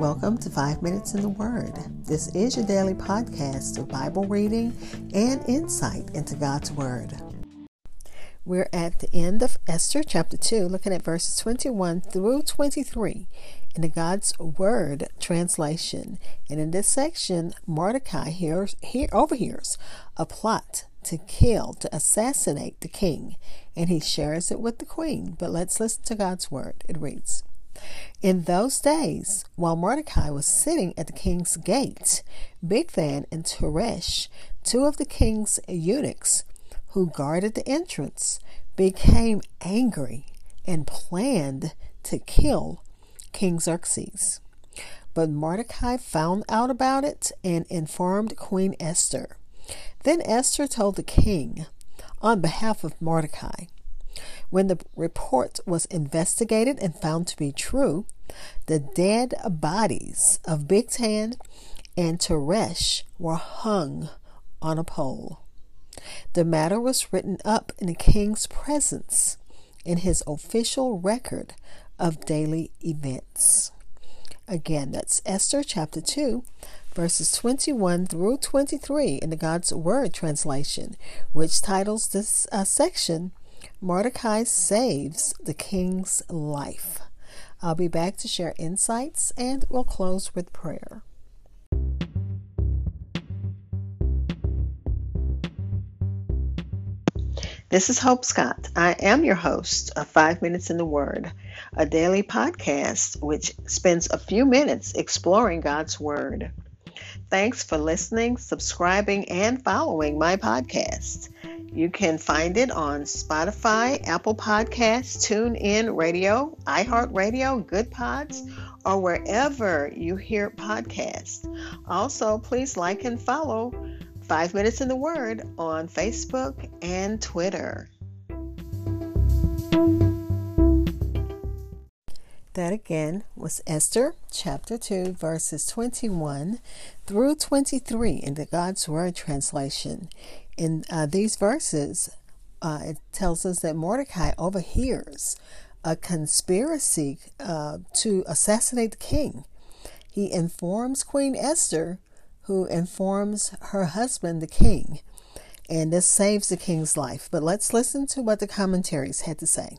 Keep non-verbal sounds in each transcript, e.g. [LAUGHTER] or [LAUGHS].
Welcome to Five Minutes in the Word. This is your daily podcast of Bible reading and insight into God's Word. We're at the end of Esther chapter 2, looking at verses 21 through 23 in the God's Word translation. And in this section, Mordecai hears, hear, overhears a plot to kill, to assassinate the king, and he shares it with the queen. But let's listen to God's Word. It reads, in those days, while Mordecai was sitting at the king's gate, Bigthan and Teresh, two of the king's eunuchs who guarded the entrance, became angry and planned to kill King Xerxes. But Mordecai found out about it and informed Queen Esther. Then Esther told the king, on behalf of Mordecai, when the report was investigated and found to be true, the dead bodies of Bigthan and Teresh were hung on a pole. The matter was written up in the king's presence in his official record of daily events. Again, that's Esther chapter 2, verses 21 through 23 in the God's Word translation, which titles this uh, section Mordecai saves the king's life. I'll be back to share insights and we'll close with prayer. This is Hope Scott. I am your host of Five Minutes in the Word, a daily podcast which spends a few minutes exploring God's Word. Thanks for listening, subscribing, and following my podcast. You can find it on Spotify, Apple Podcasts, TuneIn Radio, iHeartRadio, Good Pods, or wherever you hear podcasts. Also, please like and follow Five Minutes in the Word on Facebook and Twitter. That again was Esther chapter 2, verses 21 through 23 in the God's Word translation in uh, these verses, uh, it tells us that Mordecai overhears a conspiracy uh, to assassinate the king. He informs Queen Esther, who informs her husband, the king, and this saves the king's life. But let's listen to what the commentaries had to say.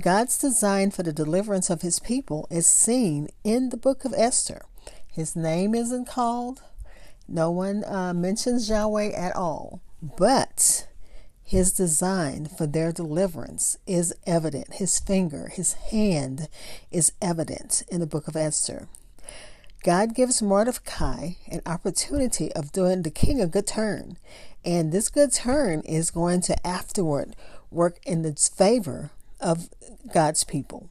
God's design for the deliverance of his people is seen in the book of Esther. His name isn't called, no one uh, mentions Yahweh at all. But his design for their deliverance is evident. His finger, his hand is evident in the book of Esther. God gives Mordecai an opportunity of doing the king a good turn. And this good turn is going to afterward work in the favor of God's people.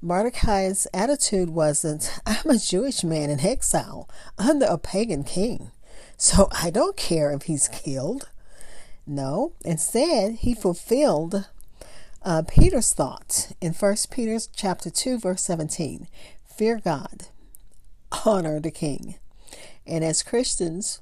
Mordecai's attitude wasn't, I'm a Jewish man in exile under a pagan king. So [LAUGHS] I don't care if he's killed. No, instead, he fulfilled uh, Peter's thought in 1 Peter chapter 2 verse 17. Fear God, [LAUGHS] honor the king. And as Christians,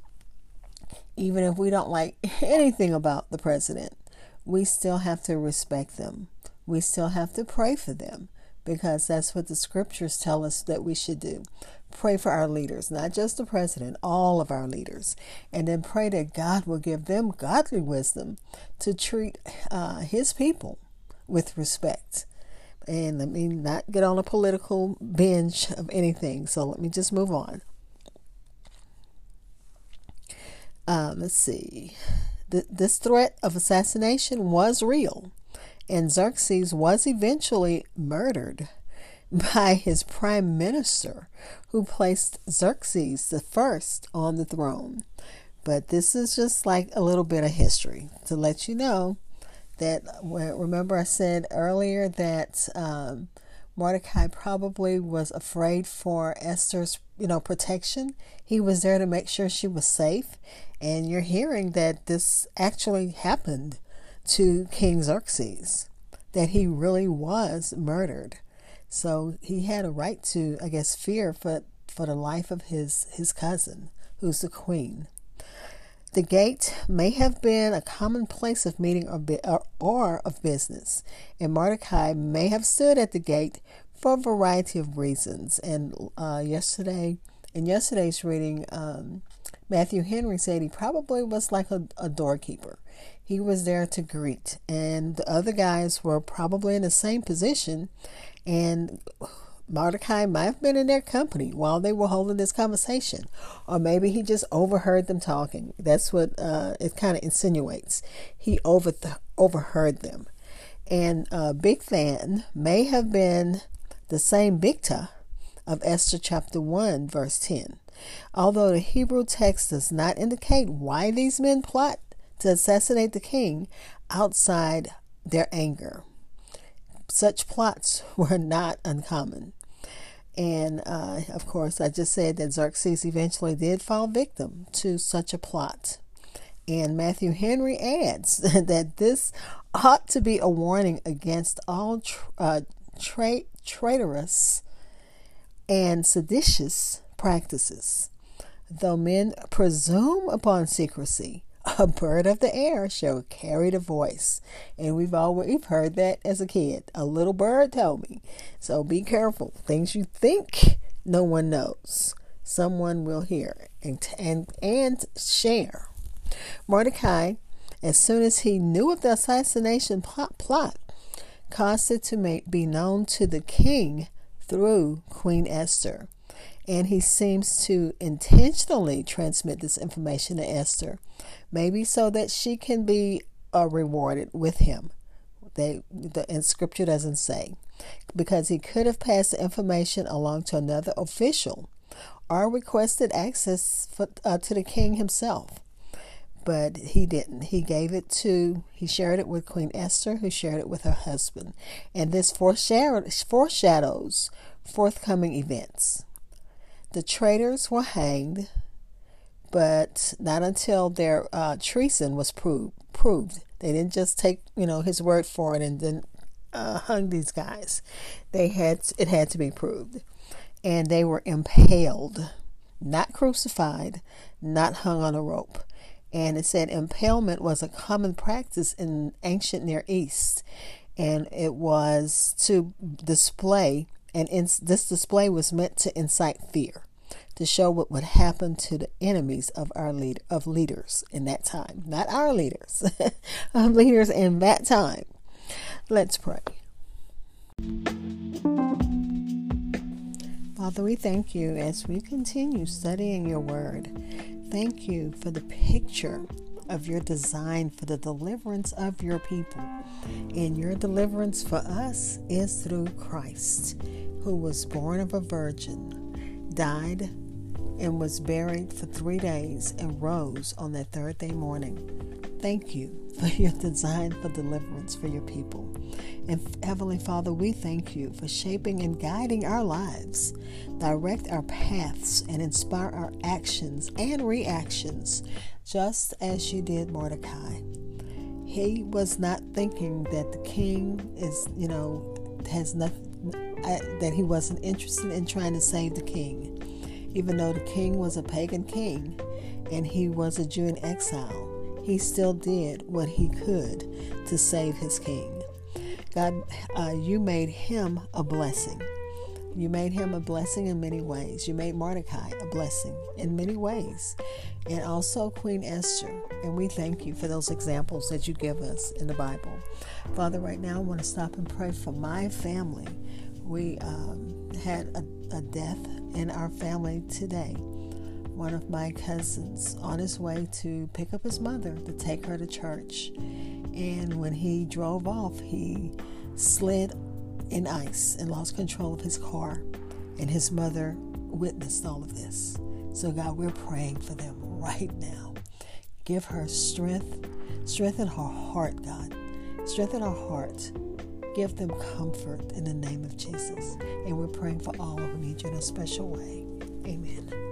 even if we don't like [LAUGHS] anything about the president, we still have to respect them. We still have to pray for them because that's what the scriptures tell us that we should do. Pray for our leaders, not just the president, all of our leaders. And then pray that God will give them godly wisdom to treat uh, his people with respect. And let me not get on a political binge of anything. So let me just move on. Um, let's see. this threat of assassination was real and Xerxes was eventually murdered by his prime minister, who placed Xerxes the first on the throne. But this is just like a little bit of history to let you know that. Remember, I said earlier that um, Mordecai probably was afraid for Esther's, you know, protection. He was there to make sure she was safe, and you're hearing that this actually happened to King Xerxes that he really was murdered. So he had a right to, I guess, fear for, for the life of his, his cousin, who's the queen. The gate may have been a common place of meeting or, or, or of business, and Mordecai may have stood at the gate for a variety of reasons. And uh, yesterday, in yesterday's reading, um, Matthew Henry said he probably was like a, a doorkeeper. He was there to greet, and the other guys were probably in the same position. And Mordecai might have been in their company while they were holding this conversation, or maybe he just overheard them talking. That's what uh, it kind of insinuates. He over overheard them, and uh, Bigthan may have been the same Bigtha of Esther chapter one verse ten. Although the Hebrew text does not indicate why these men plot to assassinate the king outside their anger. Such plots [LAUGHS] were not uncommon. And uh, of course, I just said that Xerxes eventually did fall victim to such a plot. And Matthew Henry adds [LAUGHS] that this ought to be a warning against all tra- uh, tra- traitorous and seditious practices. Though men presume upon secrecy, [LAUGHS] a bird of the air shall carry the voice. And we've always we've heard that as a kid. A little bird told me. So be careful. Things you think no one knows, someone will hear and and and share. Mordecai, as soon as he knew of the assassination plot, plot caused it to make, be known to the king through Queen Esther. And he seems to intentionally transmit this information to Esther maybe so that she can be uh, rewarded with him. They, the and scripture doesn't say because he could have passed the information along to another official or requested access for, uh, to the king himself but he didn't he gave it to he shared it with queen esther who shared it with her husband and this foreshadows, forthcoming events the traitors were hanged but not until their uh, treason was proved. Proved. They didn't just take you know his word for it and then uh, hung these guys. They had it had to be proved, and they were impaled, not crucified, not hung on a rope. And it said impalement was a common practice in ancient Near East, and it was to display, and in, this display was meant to incite fear to show what would happen to the enemies of our lead of leaders in that time. Not our leaders, [LAUGHS] of leaders in that time. Let's pray. Father, we thank you as we continue studying your word. Thank you for the picture of your design for the deliverance of your people. And your deliverance for us is through Christ, who was born of a virgin, died and was buried for three days and rose on that third day morning. Thank you for [LAUGHS] your design for deliverance for your people. And Heavenly Father, we thank you for shaping and guiding our lives, direct our paths, and inspire our actions and reactions, just as you did Mordecai. He was not thinking that the king is, you know, has nothing, uh, that he wasn't interested in trying to save the king even though the king was a pagan king and he was a Jew in exile, he still did what he could to save his king. God, uh, you made him a blessing. You made him a blessing in many ways. You made Mordecai a blessing in many ways, and also Queen Esther. And we thank you for those examples that you give us in the Bible. Father, right now I want to stop and pray for my family. We um, had a, a death in our family today. One of my cousins on his way to pick up his mother to take her to church. And when he drove off, he slid in ice and lost control of his car. And his mother witnessed all of this. So, God, we're praying for them right now. Give her strength, strengthen her heart, God. Strengthen her heart Give them comfort in the name of Jesus. And we're praying for all who need you in a special way. Amen.